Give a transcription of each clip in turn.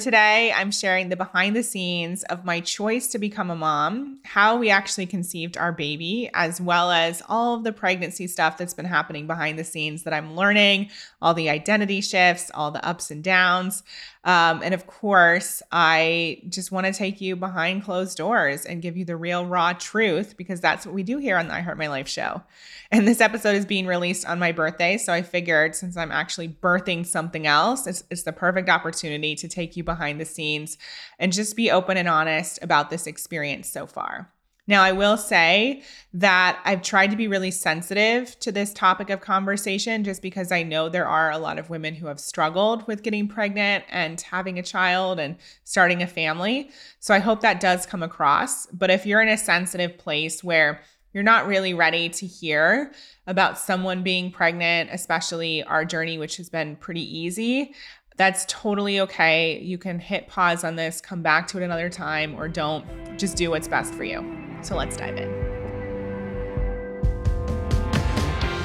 Today, I'm sharing the behind the scenes of my choice to become a mom, how we actually conceived our baby, as well as all of the pregnancy stuff that's been happening behind the scenes that I'm learning, all the identity shifts, all the ups and downs. Um, and of course, I just want to take you behind closed doors and give you the real, raw truth because that's what we do here on the I Heart My Life show. And this episode is being released on my birthday. So I figured since I'm actually birthing something else, it's, it's the perfect opportunity to take you behind the scenes and just be open and honest about this experience so far. Now, I will say that I've tried to be really sensitive to this topic of conversation just because I know there are a lot of women who have struggled with getting pregnant and having a child and starting a family. So I hope that does come across. But if you're in a sensitive place where you're not really ready to hear about someone being pregnant, especially our journey, which has been pretty easy, that's totally okay. You can hit pause on this, come back to it another time, or don't. Just do what's best for you. So let's dive in.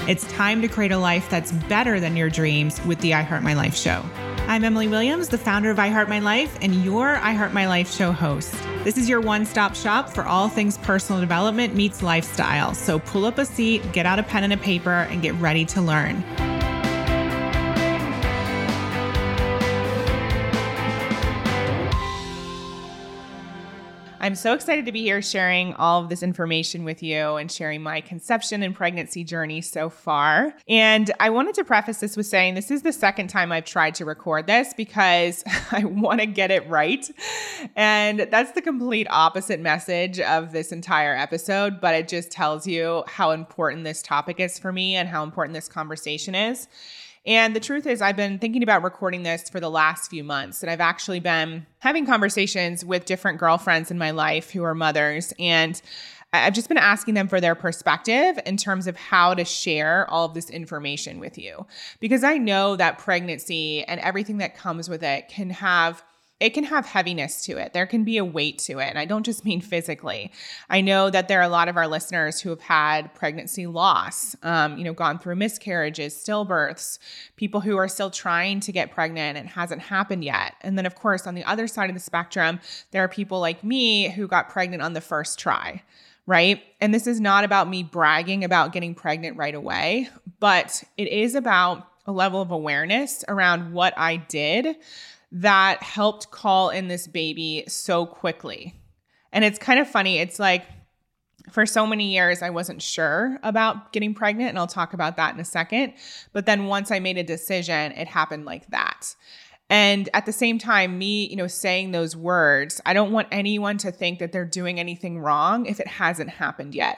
It's time to create a life that's better than your dreams with the I Heart My Life show. I'm Emily Williams, the founder of I Heart My Life and your I Heart My Life show host. This is your one stop shop for all things personal development meets lifestyle. So pull up a seat, get out a pen and a paper, and get ready to learn. I'm so excited to be here sharing all of this information with you and sharing my conception and pregnancy journey so far. And I wanted to preface this with saying this is the second time I've tried to record this because I want to get it right. And that's the complete opposite message of this entire episode, but it just tells you how important this topic is for me and how important this conversation is. And the truth is, I've been thinking about recording this for the last few months, and I've actually been having conversations with different girlfriends in my life who are mothers. And I've just been asking them for their perspective in terms of how to share all of this information with you. Because I know that pregnancy and everything that comes with it can have it can have heaviness to it. There can be a weight to it. And I don't just mean physically. I know that there are a lot of our listeners who have had pregnancy loss, um, you know, gone through miscarriages, stillbirths, people who are still trying to get pregnant and it hasn't happened yet. And then, of course, on the other side of the spectrum, there are people like me who got pregnant on the first try right? And this is not about me bragging about getting pregnant right away, but it is about a level of awareness around what I did that helped call in this baby so quickly. And it's kind of funny. It's like for so many years, I wasn't sure about getting pregnant, and I'll talk about that in a second. But then once I made a decision, it happened like that. And at the same time, me, you know, saying those words, I don't want anyone to think that they're doing anything wrong if it hasn't happened yet.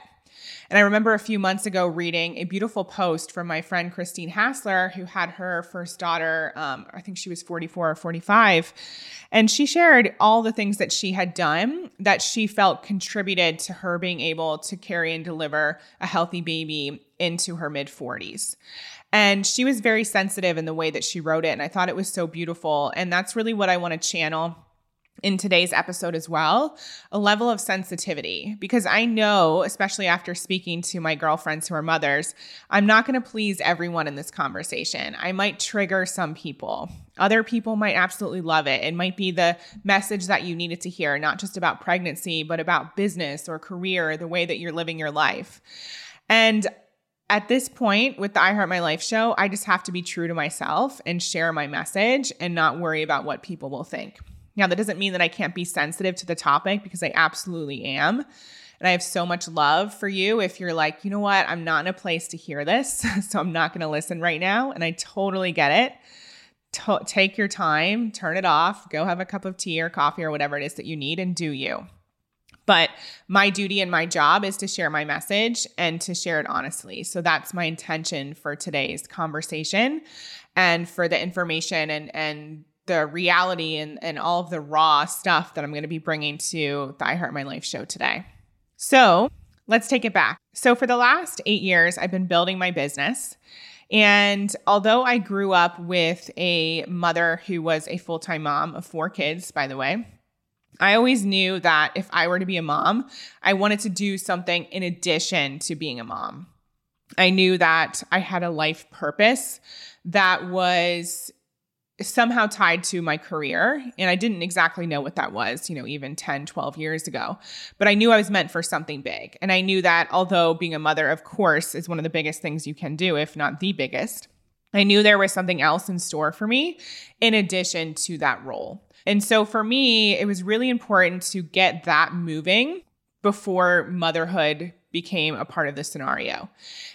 And I remember a few months ago reading a beautiful post from my friend Christine Hassler, who had her first daughter, um, I think she was 44 or 45. And she shared all the things that she had done that she felt contributed to her being able to carry and deliver a healthy baby into her mid 40s. And she was very sensitive in the way that she wrote it. And I thought it was so beautiful. And that's really what I want to channel in today's episode as well a level of sensitivity because I know, especially after speaking to my girlfriends who are mothers, I'm not going to please everyone in this conversation. I might trigger some people. Other people might absolutely love it. It might be the message that you needed to hear, not just about pregnancy, but about business or career, the way that you're living your life. And at this point with the I Heart My Life show, I just have to be true to myself and share my message and not worry about what people will think. Now, that doesn't mean that I can't be sensitive to the topic because I absolutely am. And I have so much love for you if you're like, you know what, I'm not in a place to hear this. So I'm not going to listen right now. And I totally get it. T- take your time, turn it off, go have a cup of tea or coffee or whatever it is that you need and do you. But my duty and my job is to share my message and to share it honestly. So that's my intention for today's conversation and for the information and and the reality and, and all of the raw stuff that I'm going to be bringing to the I Heart My Life show today. So let's take it back. So, for the last eight years, I've been building my business. And although I grew up with a mother who was a full time mom of four kids, by the way, I always knew that if I were to be a mom, I wanted to do something in addition to being a mom. I knew that I had a life purpose that was somehow tied to my career. And I didn't exactly know what that was, you know, even 10, 12 years ago. But I knew I was meant for something big. And I knew that although being a mother, of course, is one of the biggest things you can do, if not the biggest, I knew there was something else in store for me in addition to that role. And so for me, it was really important to get that moving before motherhood became a part of the scenario.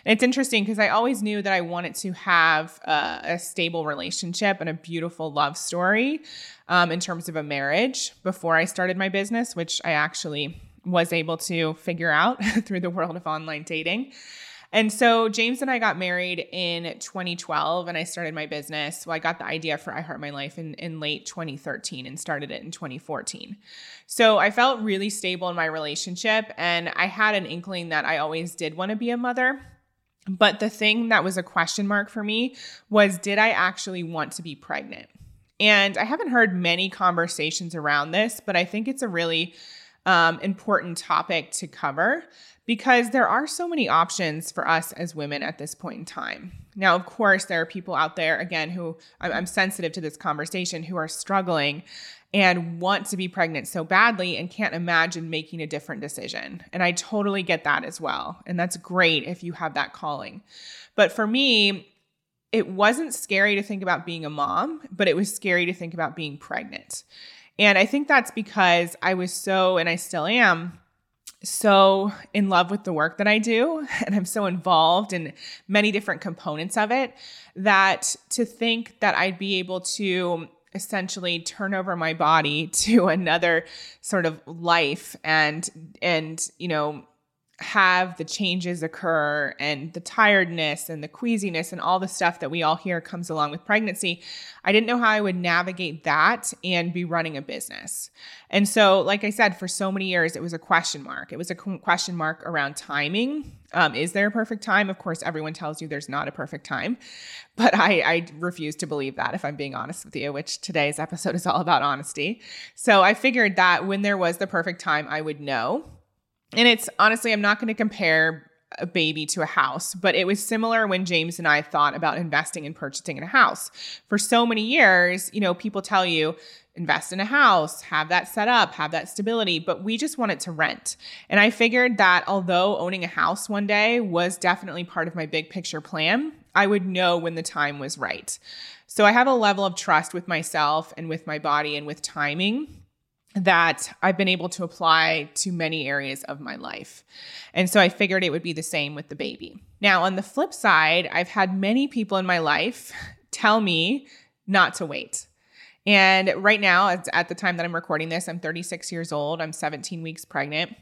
And it's interesting because I always knew that I wanted to have a, a stable relationship and a beautiful love story um, in terms of a marriage before I started my business, which I actually was able to figure out through the world of online dating. And so James and I got married in 2012 and I started my business. Well, I got the idea for I Heart My Life in, in late 2013 and started it in 2014. So I felt really stable in my relationship and I had an inkling that I always did want to be a mother. But the thing that was a question mark for me was did I actually want to be pregnant? And I haven't heard many conversations around this, but I think it's a really um, important topic to cover because there are so many options for us as women at this point in time. Now, of course, there are people out there, again, who I'm sensitive to this conversation, who are struggling and want to be pregnant so badly and can't imagine making a different decision. And I totally get that as well. And that's great if you have that calling. But for me, it wasn't scary to think about being a mom, but it was scary to think about being pregnant. And I think that's because I was so, and I still am, so in love with the work that I do and I'm so involved in many different components of it that to think that I'd be able to essentially turn over my body to another sort of life and and you know have the changes occur and the tiredness and the queasiness and all the stuff that we all hear comes along with pregnancy. I didn't know how I would navigate that and be running a business. And so, like I said, for so many years, it was a question mark. It was a question mark around timing. Um, is there a perfect time? Of course, everyone tells you there's not a perfect time, but I, I refuse to believe that if I'm being honest with you, which today's episode is all about honesty. So I figured that when there was the perfect time, I would know and it's honestly, I'm not going to compare a baby to a house, but it was similar when James and I thought about investing and purchasing in a house. For so many years, you know, people tell you, invest in a house, have that set up, have that stability, but we just wanted to rent. And I figured that although owning a house one day was definitely part of my big picture plan, I would know when the time was right. So I have a level of trust with myself and with my body and with timing that I've been able to apply to many areas of my life. And so I figured it would be the same with the baby. Now, on the flip side, I've had many people in my life tell me not to wait. And right now, at the time that I'm recording this, I'm 36 years old, I'm 17 weeks pregnant.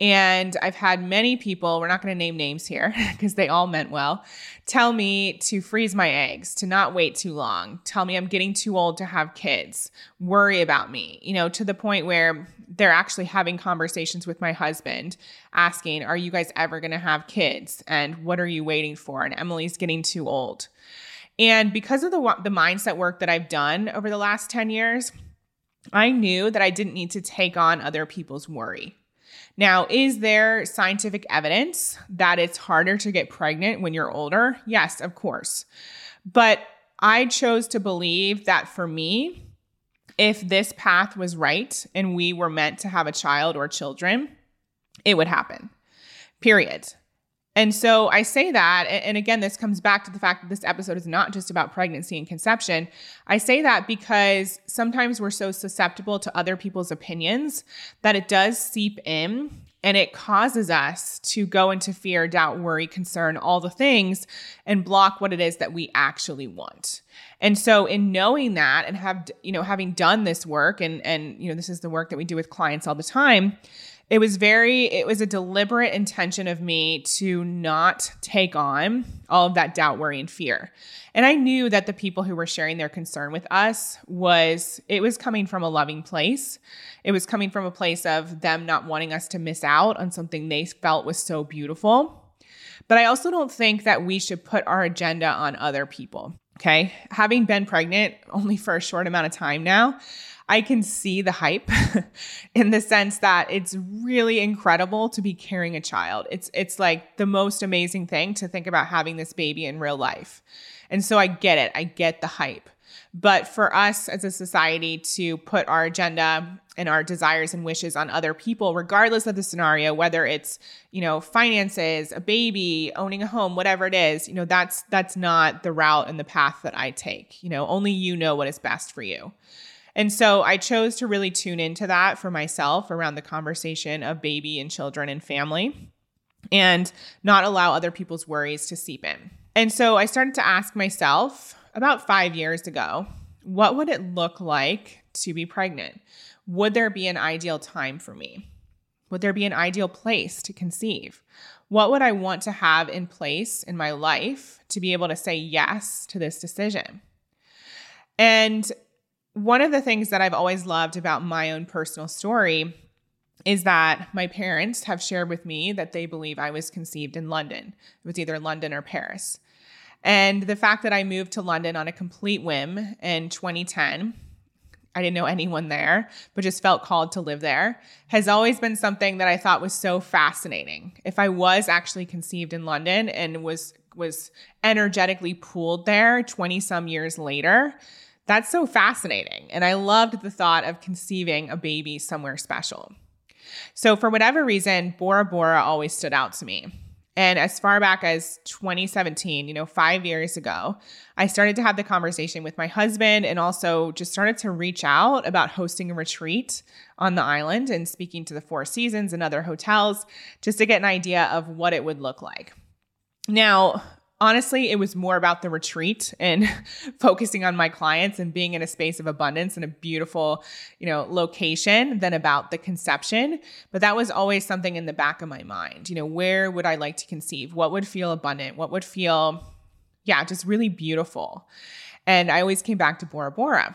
And I've had many people, we're not going to name names here because they all meant well, tell me to freeze my eggs, to not wait too long, tell me I'm getting too old to have kids, worry about me, you know, to the point where they're actually having conversations with my husband asking, Are you guys ever going to have kids? And what are you waiting for? And Emily's getting too old. And because of the, the mindset work that I've done over the last 10 years, I knew that I didn't need to take on other people's worry. Now, is there scientific evidence that it's harder to get pregnant when you're older? Yes, of course. But I chose to believe that for me, if this path was right and we were meant to have a child or children, it would happen. Period. And so I say that, and again, this comes back to the fact that this episode is not just about pregnancy and conception. I say that because sometimes we're so susceptible to other people's opinions that it does seep in and it causes us to go into fear, doubt, worry, concern, all the things, and block what it is that we actually want. And so in knowing that and have, you know, having done this work and and you know, this is the work that we do with clients all the time, it was very it was a deliberate intention of me to not take on all of that doubt worry and fear. And i knew that the people who were sharing their concern with us was it was coming from a loving place. It was coming from a place of them not wanting us to miss out on something they felt was so beautiful. But i also don't think that we should put our agenda on other people okay? Having been pregnant only for a short amount of time now I can see the hype in the sense that it's really incredible to be carrying a child. It's it's like the most amazing thing to think about having this baby in real life. And so I get it. I get the hype. But for us as a society to put our agenda and our desires and wishes on other people, regardless of the scenario, whether it's, you know, finances, a baby, owning a home, whatever it is, you know, that's that's not the route and the path that I take. You know, only you know what is best for you. And so I chose to really tune into that for myself around the conversation of baby and children and family and not allow other people's worries to seep in. And so I started to ask myself about five years ago what would it look like to be pregnant? Would there be an ideal time for me? Would there be an ideal place to conceive? What would I want to have in place in my life to be able to say yes to this decision? And one of the things that I've always loved about my own personal story is that my parents have shared with me that they believe I was conceived in London. It was either London or Paris. And the fact that I moved to London on a complete whim in 2010, I didn't know anyone there, but just felt called to live there, has always been something that I thought was so fascinating. If I was actually conceived in London and was was energetically pooled there 20 some years later, that's so fascinating. And I loved the thought of conceiving a baby somewhere special. So, for whatever reason, Bora Bora always stood out to me. And as far back as 2017, you know, five years ago, I started to have the conversation with my husband and also just started to reach out about hosting a retreat on the island and speaking to the Four Seasons and other hotels just to get an idea of what it would look like. Now, honestly, it was more about the retreat and focusing on my clients and being in a space of abundance and a beautiful, you know, location than about the conception. But that was always something in the back of my mind. You know, where would I like to conceive? What would feel abundant? What would feel, yeah, just really beautiful? And I always came back to Bora Bora.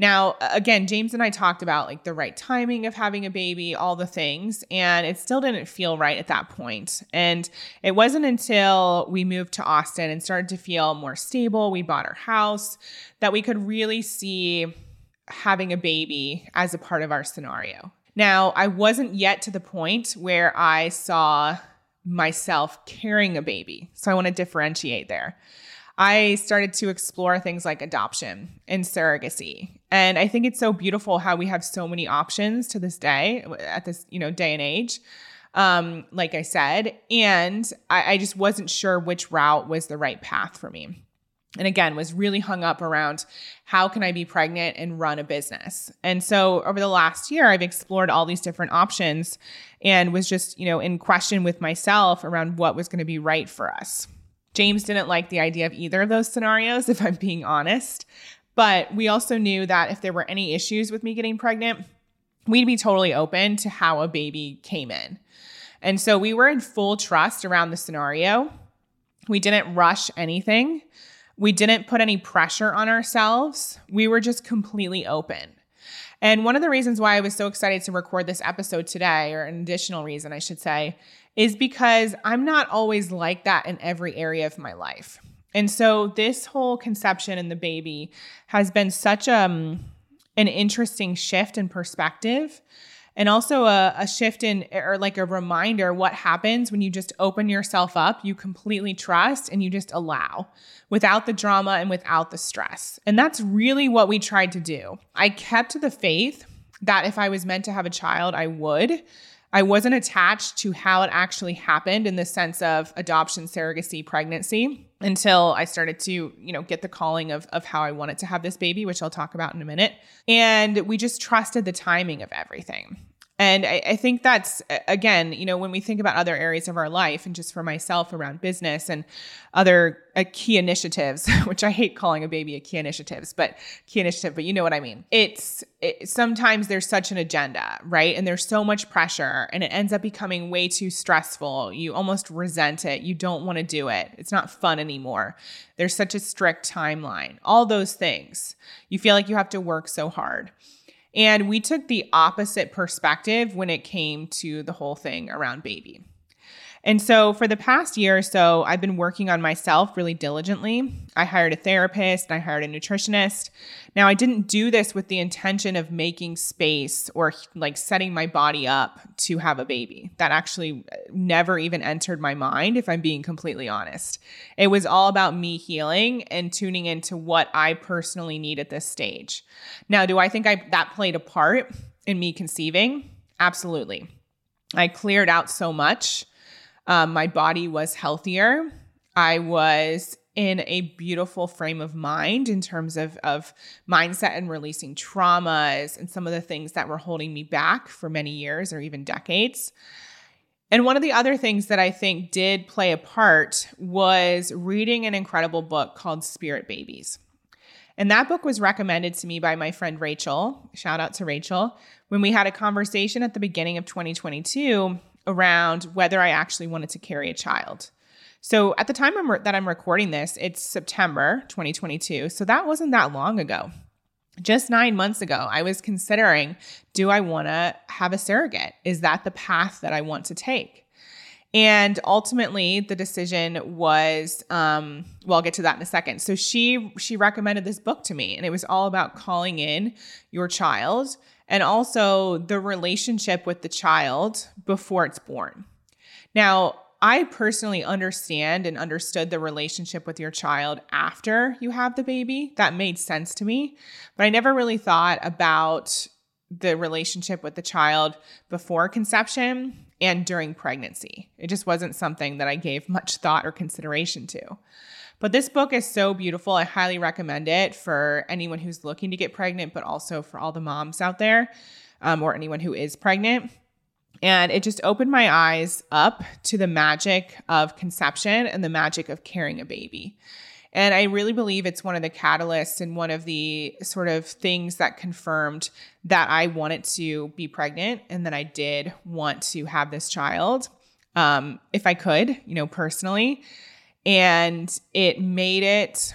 Now, again, James and I talked about like the right timing of having a baby, all the things, and it still didn't feel right at that point. And it wasn't until we moved to Austin and started to feel more stable, we bought our house, that we could really see having a baby as a part of our scenario. Now, I wasn't yet to the point where I saw myself carrying a baby. So I want to differentiate there. I started to explore things like adoption and surrogacy. And I think it's so beautiful how we have so many options to this day, at this, you know, day and age. Um, like I said, and I, I just wasn't sure which route was the right path for me and again was really hung up around how can i be pregnant and run a business and so over the last year i've explored all these different options and was just you know in question with myself around what was going to be right for us James didn't like the idea of either of those scenarios, if I'm being honest. But we also knew that if there were any issues with me getting pregnant, we'd be totally open to how a baby came in. And so we were in full trust around the scenario. We didn't rush anything. We didn't put any pressure on ourselves. We were just completely open. And one of the reasons why I was so excited to record this episode today, or an additional reason I should say, is because I'm not always like that in every area of my life. And so this whole conception and the baby has been such um, an interesting shift in perspective and also a, a shift in or like a reminder what happens when you just open yourself up, you completely trust and you just allow without the drama and without the stress. And that's really what we tried to do. I kept the faith that if I was meant to have a child, I would. I wasn't attached to how it actually happened in the sense of adoption, surrogacy, pregnancy until I started to, you know, get the calling of, of how I wanted to have this baby, which I'll talk about in a minute. And we just trusted the timing of everything. And I, I, think that's, again, you know, when we think about other areas of our life and just for myself around business and other uh, key initiatives, which I hate calling a baby a key initiatives, but key initiative, but you know what I mean. It's it, sometimes there's such an agenda, right? And there's so much pressure and it ends up becoming way too stressful. You almost resent it. You don't want to do it. It's not fun anymore. There's such a strict timeline, all those things. You feel like you have to work so hard. And we took the opposite perspective when it came to the whole thing around baby. And so for the past year or so, I've been working on myself really diligently. I hired a therapist, and I hired a nutritionist. Now, I didn't do this with the intention of making space or like setting my body up to have a baby. That actually uh, never even entered my mind, if I'm being completely honest. It was all about me healing and tuning into what I personally need at this stage. Now, do I think I that played a part in me conceiving? Absolutely. I cleared out so much um, my body was healthier. I was in a beautiful frame of mind in terms of, of mindset and releasing traumas and some of the things that were holding me back for many years or even decades. And one of the other things that I think did play a part was reading an incredible book called Spirit Babies. And that book was recommended to me by my friend Rachel. Shout out to Rachel. When we had a conversation at the beginning of 2022 around whether I actually wanted to carry a child. So at the time I'm re- that I'm recording this, it's September 2022. So that wasn't that long ago. Just nine months ago, I was considering do I want to have a surrogate? Is that the path that I want to take? And ultimately, the decision was, um, well, I'll get to that in a second. So she she recommended this book to me, and it was all about calling in your child and also the relationship with the child before it's born. Now, I personally understand and understood the relationship with your child after you have the baby. That made sense to me, but I never really thought about the relationship with the child before conception and during pregnancy. It just wasn't something that I gave much thought or consideration to. But this book is so beautiful. I highly recommend it for anyone who's looking to get pregnant, but also for all the moms out there um, or anyone who is pregnant. And it just opened my eyes up to the magic of conception and the magic of carrying a baby. And I really believe it's one of the catalysts and one of the sort of things that confirmed that I wanted to be pregnant and that I did want to have this child um, if I could, you know, personally and it made it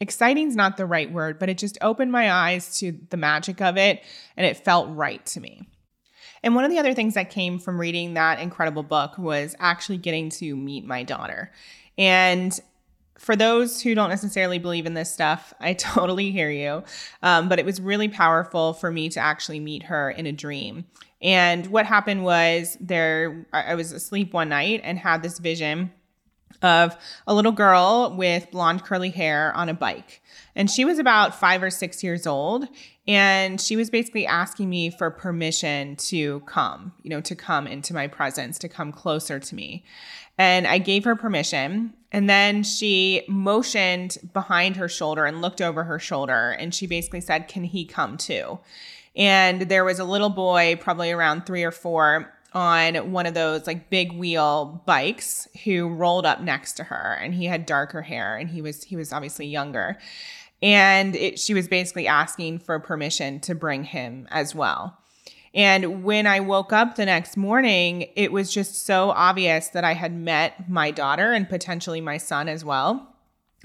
exciting is not the right word, but it just opened my eyes to the magic of it and it felt right to me. And one of the other things that came from reading that incredible book was actually getting to meet my daughter. And for those who don't necessarily believe in this stuff, I totally hear you. Um, but it was really powerful for me to actually meet her in a dream. And what happened was there, I was asleep one night and had this vision of a little girl with blonde curly hair on a bike. And she was about five or six years old. And she was basically asking me for permission to come, you know, to come into my presence, to come closer to me. And I gave her permission. And then she motioned behind her shoulder and looked over her shoulder. And she basically said, Can he come too? And there was a little boy, probably around three or four, on one of those like big wheel bikes who rolled up next to her and he had darker hair and he was he was obviously younger. And it, she was basically asking for permission to bring him as well. And when i woke up the next morning it was just so obvious that i had met my daughter and potentially my son as well.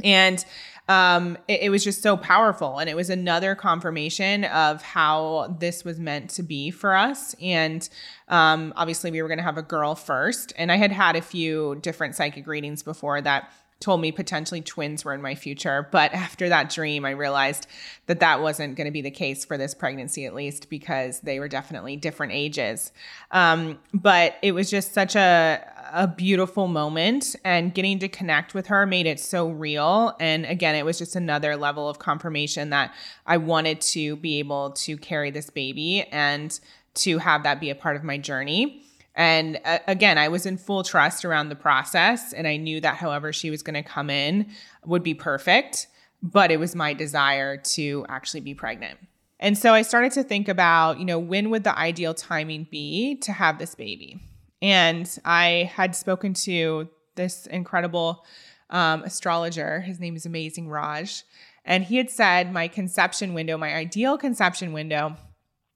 And um, it, it was just so powerful. And it was another confirmation of how this was meant to be for us. And um, obviously, we were going to have a girl first. And I had had a few different psychic readings before that told me potentially twins were in my future. But after that dream, I realized that that wasn't going to be the case for this pregnancy, at least because they were definitely different ages. Um, but it was just such a, a beautiful moment and getting to connect with her made it so real. And again, it was just another level of confirmation that I wanted to be able to carry this baby and to have that be a part of my journey. And uh, again, I was in full trust around the process, and I knew that however she was going to come in would be perfect. But it was my desire to actually be pregnant. And so I started to think about, you know, when would the ideal timing be to have this baby? And I had spoken to this incredible um, astrologer. His name is Amazing Raj. And he had said my conception window, my ideal conception window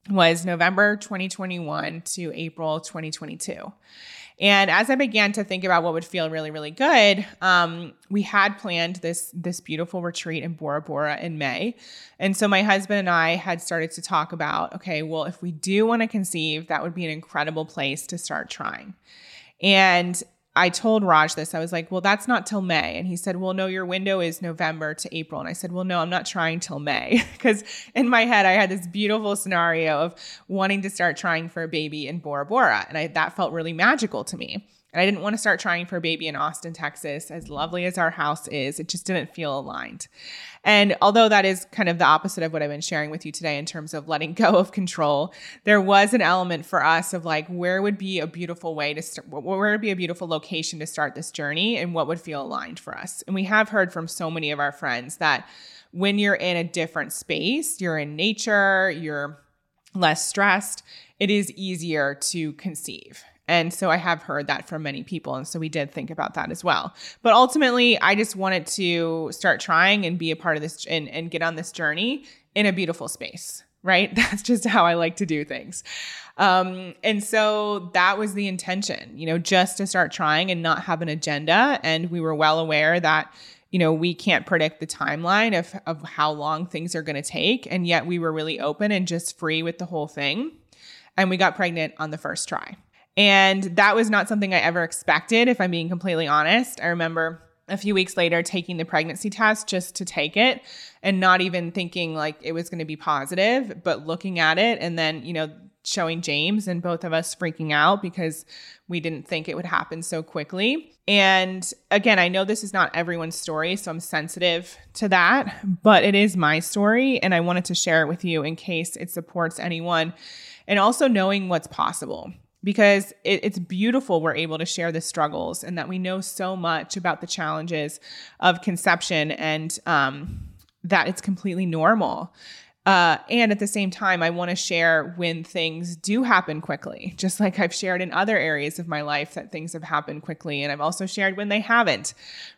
was November 2021 to April 2022. And as I began to think about what would feel really, really good, um, we had planned this this beautiful retreat in Bora Bora in May, and so my husband and I had started to talk about, okay, well, if we do want to conceive, that would be an incredible place to start trying. And I told Raj this. I was like, well, that's not till May. And he said, well, no, your window is November to April. And I said, well, no, I'm not trying till May. Because in my head, I had this beautiful scenario of wanting to start trying for a baby in Bora Bora. And I, that felt really magical to me. And I didn't want to start trying for a baby in Austin, Texas. As lovely as our house is, it just didn't feel aligned. And although that is kind of the opposite of what I've been sharing with you today in terms of letting go of control, there was an element for us of like, where would be a beautiful way to start, where would be a beautiful location to start this journey and what would feel aligned for us. And we have heard from so many of our friends that when you're in a different space, you're in nature, you're less stressed, it is easier to conceive. And so I have heard that from many people. And so we did think about that as well. But ultimately, I just wanted to start trying and be a part of this and, and get on this journey in a beautiful space, right? That's just how I like to do things. Um, and so that was the intention, you know, just to start trying and not have an agenda. And we were well aware that you know, we can't predict the timeline of, of how long things are going to take. And yet we were really open and just free with the whole thing. And we got pregnant on the first try. And that was not something I ever expected, if I'm being completely honest. I remember a few weeks later taking the pregnancy test just to take it and not even thinking like it was going to be positive, but looking at it and then, you know, showing James and both of us freaking out because we didn't think it would happen so quickly. And again, I know this is not everyone's story, so I'm sensitive to that, but it is my story and I wanted to share it with you in case it supports anyone and also knowing what's possible because it, it's beautiful we're able to share the struggles and that we know so much about the challenges of conception and um, that it's completely normal. Uh, and at the same time, I want to share when things do happen quickly, just like I've shared in other areas of my life that things have happened quickly. And I've also shared when they haven't,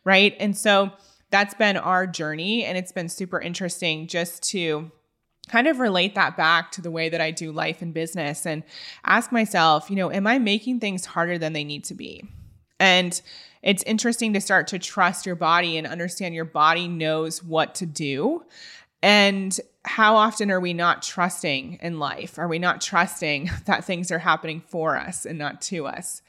right? And so that's been our journey. And it's been super interesting just to kind of relate that back to the way that I do life and business and ask myself, you know, am I making things harder than they need to be? And it's interesting to start to trust your body and understand your body knows what to do. And how often are we not trusting in life? Are we not trusting that things are happening for us and not to us?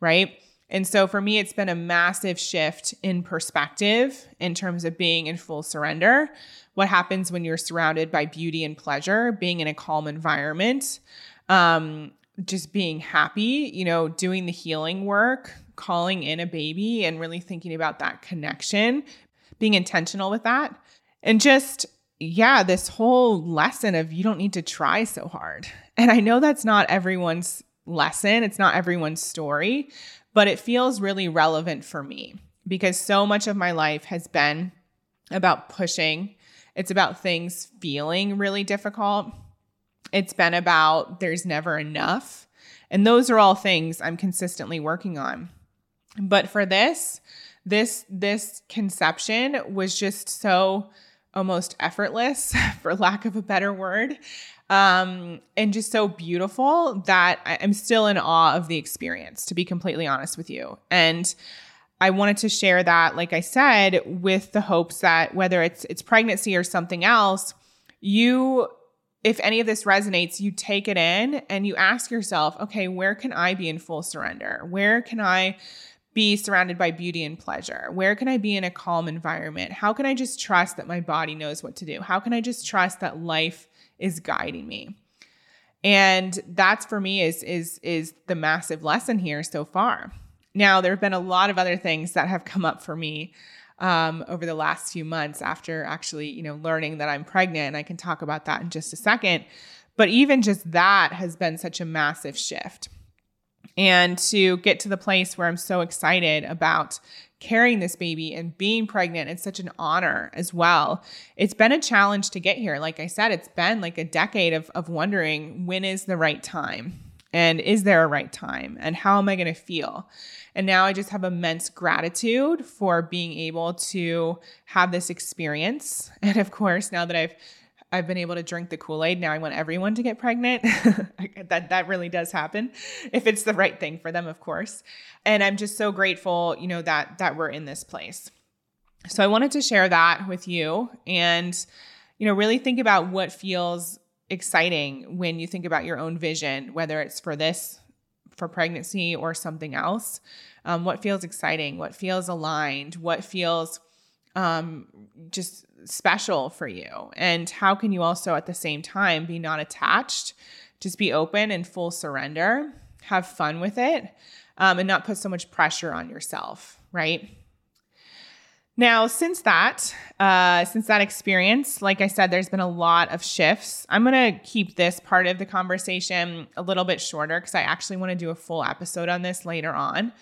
Right. And so for me, it's been a massive shift in perspective in terms of being in full surrender what happens when you're surrounded by beauty and pleasure, being in a calm environment, um, just being happy, you know, doing the healing work, calling in a baby and really thinking about that connection, being intentional with that. And just, yeah, this whole lesson of you don't need to try so hard. And I know that's not everyone's lesson, it's not everyone's story, but it feels really relevant for me because so much of my life has been about pushing it's about things feeling really difficult. It's been about there's never enough. And those are all things I'm consistently working on. But for this, this this conception was just so almost effortless for lack of a better word um, and just so beautiful that i'm still in awe of the experience to be completely honest with you and I wanted to share that, like I said, with the hopes that whether it's it's pregnancy or something else, you if any of this resonates, you take it in and you ask yourself, okay, where can I be in full surrender? Where can I be surrounded by beauty and pleasure? Where can I be in a calm environment? How can I just trust that my body knows what to do? How can I just trust that life is guiding me? And that's for me is is is the massive lesson here so far. Now, there have been a lot of other things that have come up for me um, over the last few months after actually, you know, learning that I'm pregnant. And I can talk about that in just a second. But even just that has been such a massive shift. And to get to the place where I'm so excited about carrying this baby and being pregnant, it's such an honor as well. It's been a challenge to get here. Like I said, it's been like a decade of, of wondering when is the right time and is there a right time and how am I going to feel? And now I just have immense gratitude for being able to have this experience. And of course, now that I've I've been able to drink the Kool-Aid. Now I want everyone to get pregnant. that that really does happen if it's the right thing for them, of course. And I'm just so grateful, you know, that that we're in this place. So I wanted to share that with you and you know, really think about what feels exciting when you think about your own vision, whether it's for this for pregnancy or something else. Um, what feels exciting? What feels aligned? What feels um, just special for you? And how can you also at the same time be not attached, just be open and full surrender, have fun with it, um, and not put so much pressure on yourself, right? Now, since that, uh, since that experience, like I said, there's been a lot of shifts. I'm gonna keep this part of the conversation a little bit shorter because I actually want to do a full episode on this later on.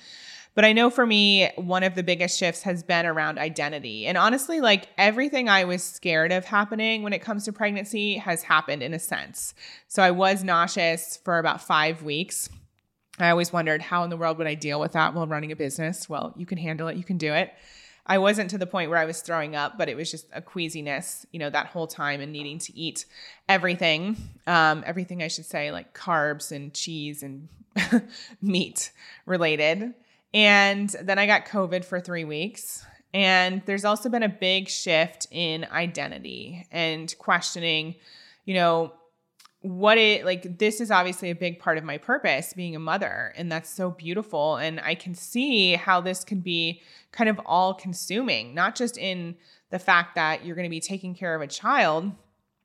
But I know for me, one of the biggest shifts has been around identity. And honestly, like everything I was scared of happening when it comes to pregnancy has happened in a sense. So I was nauseous for about five weeks. I always wondered how in the world would I deal with that while running a business? Well, you can handle it, you can do it. I wasn't to the point where I was throwing up, but it was just a queasiness, you know, that whole time and needing to eat everything, um, everything I should say, like carbs and cheese and meat related. And then I got COVID for three weeks. And there's also been a big shift in identity and questioning, you know, what it like this is obviously a big part of my purpose being a mother and that's so beautiful and i can see how this can be kind of all consuming not just in the fact that you're going to be taking care of a child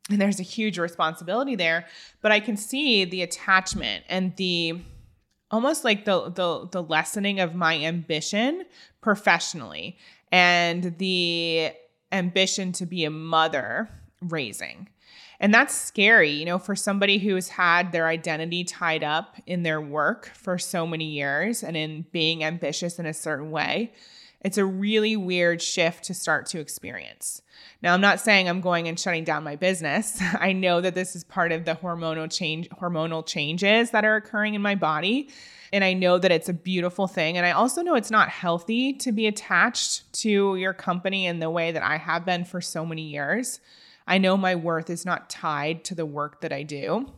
and there's a huge responsibility there but i can see the attachment and the almost like the the the lessening of my ambition professionally and the ambition to be a mother raising and that's scary, you know, for somebody who's had their identity tied up in their work for so many years and in being ambitious in a certain way. It's a really weird shift to start to experience. Now, I'm not saying I'm going and shutting down my business. I know that this is part of the hormonal change hormonal changes that are occurring in my body. And I know that it's a beautiful thing. And I also know it's not healthy to be attached to your company in the way that I have been for so many years. I know my worth is not tied to the work that I do.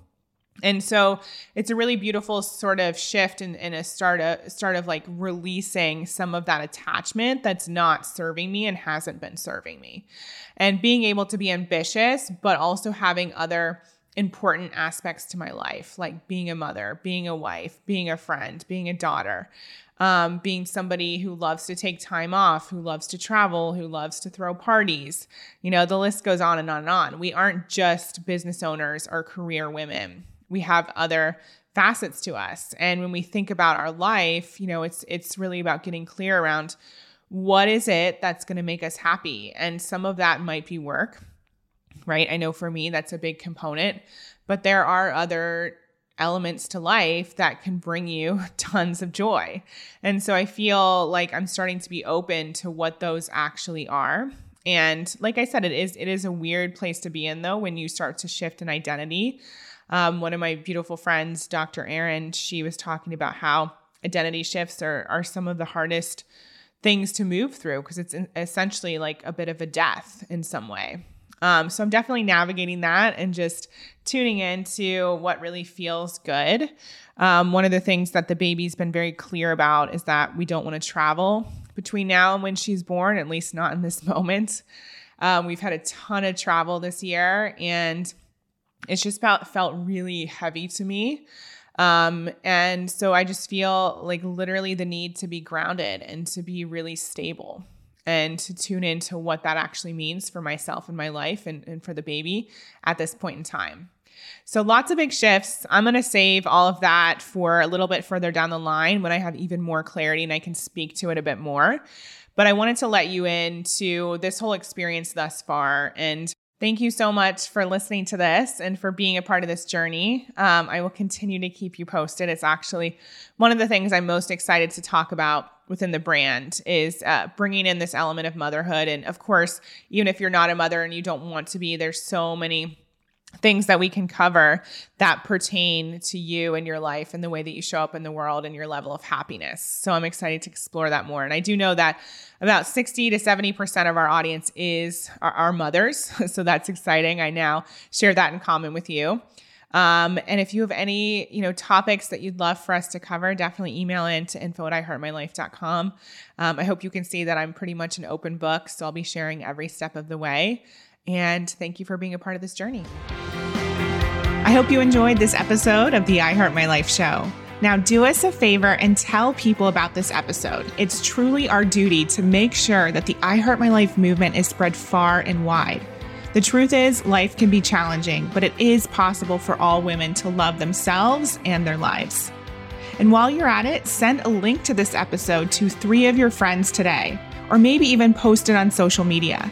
And so it's a really beautiful sort of shift and, a start of, start of like releasing some of that attachment that's not serving me and hasn't been serving me. And being able to be ambitious, but also having other important aspects to my life, like being a mother, being a wife, being a friend, being a daughter, um, being somebody who loves to take time off, who loves to travel, who loves to throw parties. You know, the list goes on and on and on. We aren't just business owners or career women. We have other facets to us. And when we think about our life, you know, it's it's really about getting clear around what is it that's going to make us happy? And some of that might be work right? I know for me, that's a big component, but there are other elements to life that can bring you tons of joy. And so I feel like I'm starting to be open to what those actually are. And like I said, it is it is a weird place to be in though when you start to shift an identity. Um, one of my beautiful friends, Dr. Erin, she was talking about how identity shifts are are some of the hardest things to move through because it's essentially like a bit of a death in some way. Um, so I'm definitely navigating that and just tuning into what really feels good. Um, one of the things that the baby's been very clear about is that we don't want to travel between now and when she's born, at least not in this moment. Um, we've had a ton of travel this year, and it's just felt felt really heavy to me. Um, and so I just feel like literally the need to be grounded and to be really stable and to tune into what that actually means for myself and my life and, and for the baby at this point in time. So, lots of big shifts. I'm going to save all of that for a little bit further down the line when I have even more clarity and I can speak to it a bit more. But I wanted to let you into this whole experience thus far and Thank you so much for listening to this and for being a part of this journey. Um, I will continue to keep you posted. It's actually one of the things I'm most excited to talk about within the brand is uh, bringing in this element of motherhood. And of course, even if you're not a mother and you don't want to be, there's so many things that we can cover that pertain to you and your life and the way that you show up in the world and your level of happiness. So I'm excited to explore that more. And I do know that about 60 to 70% of our audience is our, our mothers. So that's exciting. I now share that in common with you. Um, and if you have any, you know, topics that you'd love for us to cover, definitely email in to info at iheartmylife.com. Um, I hope you can see that I'm pretty much an open book. So I'll be sharing every step of the way. And thank you for being a part of this journey. I hope you enjoyed this episode of the I Heart My Life show. Now, do us a favor and tell people about this episode. It's truly our duty to make sure that the I Heart My Life movement is spread far and wide. The truth is, life can be challenging, but it is possible for all women to love themselves and their lives. And while you're at it, send a link to this episode to three of your friends today, or maybe even post it on social media.